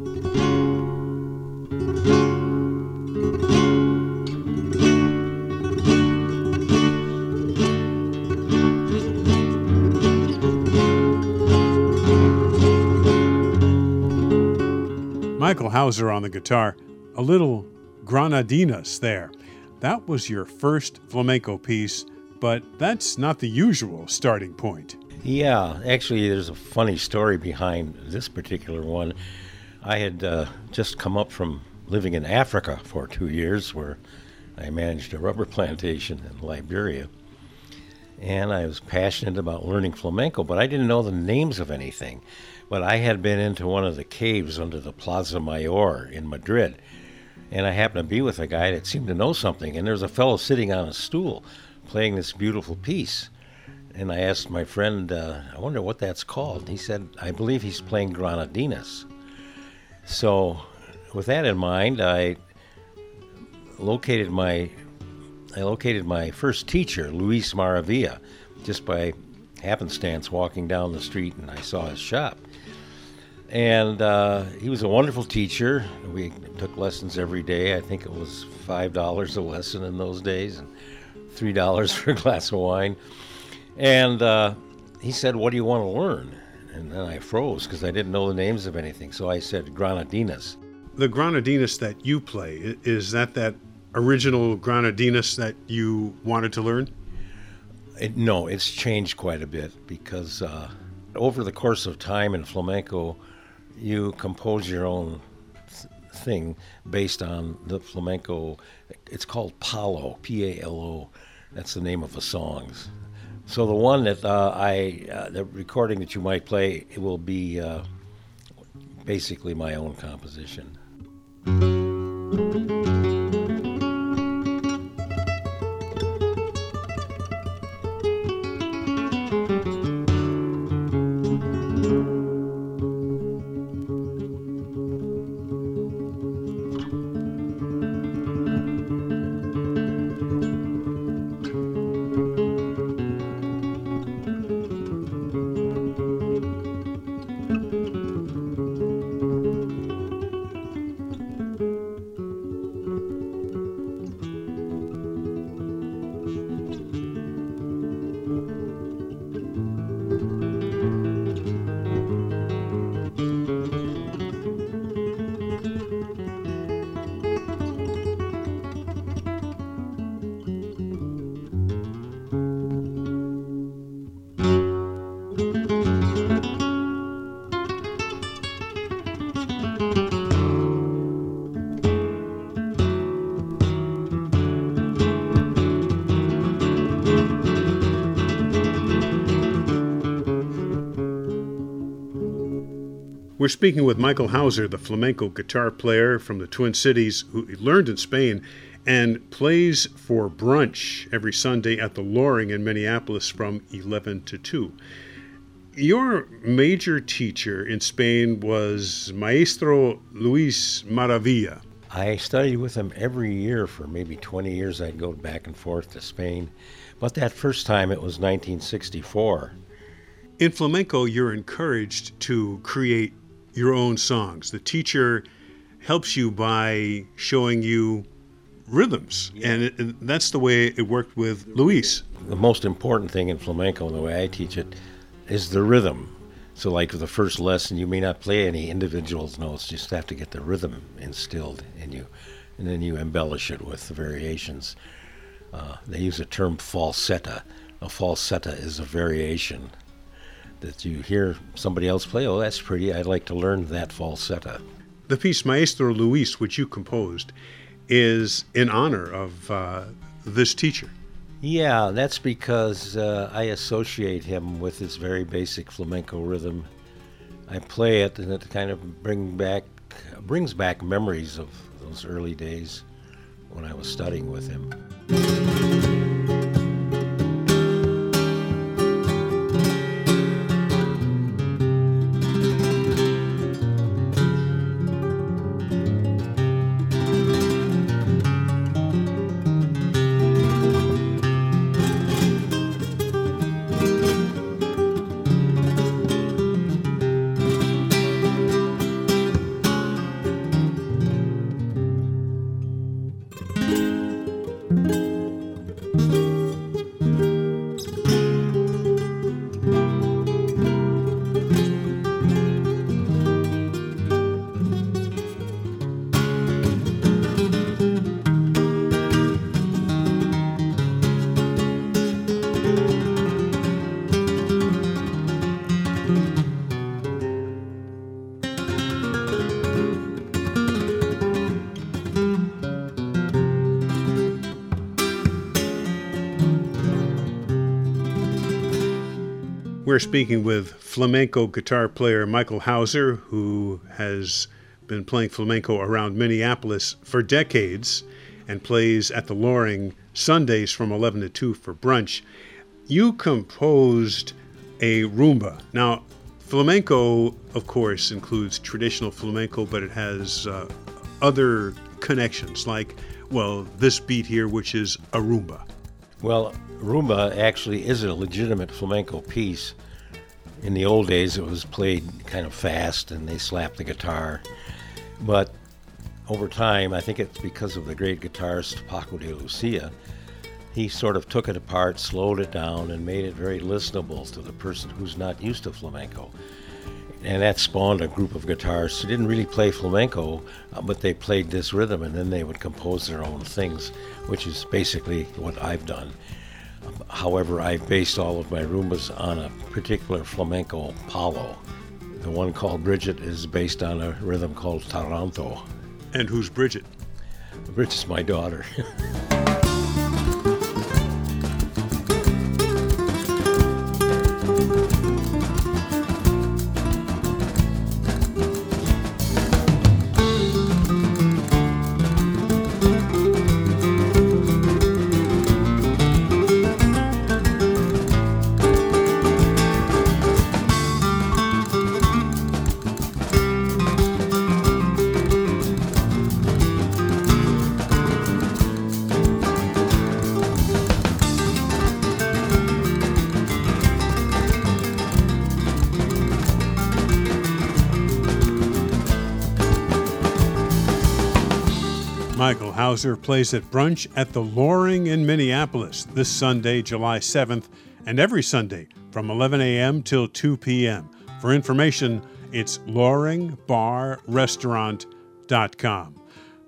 Michael Hauser on the guitar, a little Granadinas there. That was your first flamenco piece, but that's not the usual starting point. Yeah, actually, there's a funny story behind this particular one. I had uh, just come up from living in Africa for two years, where I managed a rubber plantation in Liberia. And I was passionate about learning flamenco, but I didn't know the names of anything. But I had been into one of the caves under the Plaza Mayor in Madrid, and I happened to be with a guy that seemed to know something. And there was a fellow sitting on a stool playing this beautiful piece. And I asked my friend, uh, I wonder what that's called. He said, I believe he's playing Granadinas. So, with that in mind, I located my I located my first teacher, Luis Maravilla, just by happenstance walking down the street, and I saw his shop. And uh, he was a wonderful teacher. We took lessons every day. I think it was five dollars a lesson in those days, and three dollars for a glass of wine. And uh, he said, "What do you want to learn?" And then I froze because I didn't know the names of anything. So I said, "Granadinas." The Granadinas that you play is that that original Granadinas that you wanted to learn? It, no, it's changed quite a bit because uh, over the course of time in flamenco, you compose your own th- thing based on the flamenco. It's called Palo, P A L O. That's the name of the songs. So the one that uh, I, uh, the recording that you might play, it will be uh, basically my own composition. We're speaking with Michael Hauser, the flamenco guitar player from the Twin Cities who learned in Spain and plays for brunch every Sunday at the Loring in Minneapolis from 11 to 2. Your major teacher in Spain was Maestro Luis Maravilla. I studied with him every year for maybe 20 years. I'd go back and forth to Spain. But that first time it was 1964. In flamenco, you're encouraged to create your own songs. The teacher helps you by showing you rhythms, yeah. and, it, and, that's the way it worked with Luis. The most important thing in flamenco, the way I teach it, is the rhythm. So, like the first lesson, you may not play any individual notes; you just have to get the rhythm instilled in you, and then you embellish it with the variations. Uh, they use a term falseta. A falseta is a variation that you hear somebody else play, oh, that's pretty, I'd like to learn that falseta. The piece Maestro Luis, which you composed, is in honor of uh, this teacher. Yeah, that's because uh, I associate him with this very basic flamenco rhythm. I play it, and it kind of bring back brings back memories of those early days when I was studying with him. We're speaking with flamenco guitar player Michael Hauser, who has been playing flamenco around Minneapolis for decades and plays at the Loring Sundays from 11 to 2 for brunch. You composed a rumba. Now, flamenco, of course, includes traditional flamenco, but it has uh, other connections, like, well, this beat here, which is a rumba. Well, rumba actually is a legitimate flamenco piece. In the old days, it was played kind of fast and they slapped the guitar. But over time, I think it's because of the great guitarist Paco de Lucia, he sort of took it apart, slowed it down, and made it very listenable to the person who's not used to flamenco. And that spawned a group of guitarists who didn't really play flamenco, uh, but they played this rhythm, and then they would compose their own things, which is basically what I've done. However, I've based all of my rumbas on a particular flamenco palo. The one called Bridget is based on a rhythm called Taranto. And who's Bridget? Bridget's my daughter. Michael Hauser plays at brunch at the Loring in Minneapolis this Sunday, July 7th, and every Sunday from 11 a.m. till 2 p.m. For information, it's loringbarrestaurant.com.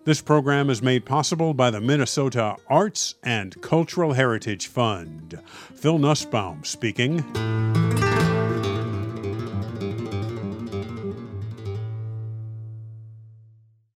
This program is made possible by the Minnesota Arts and Cultural Heritage Fund. Phil Nussbaum speaking.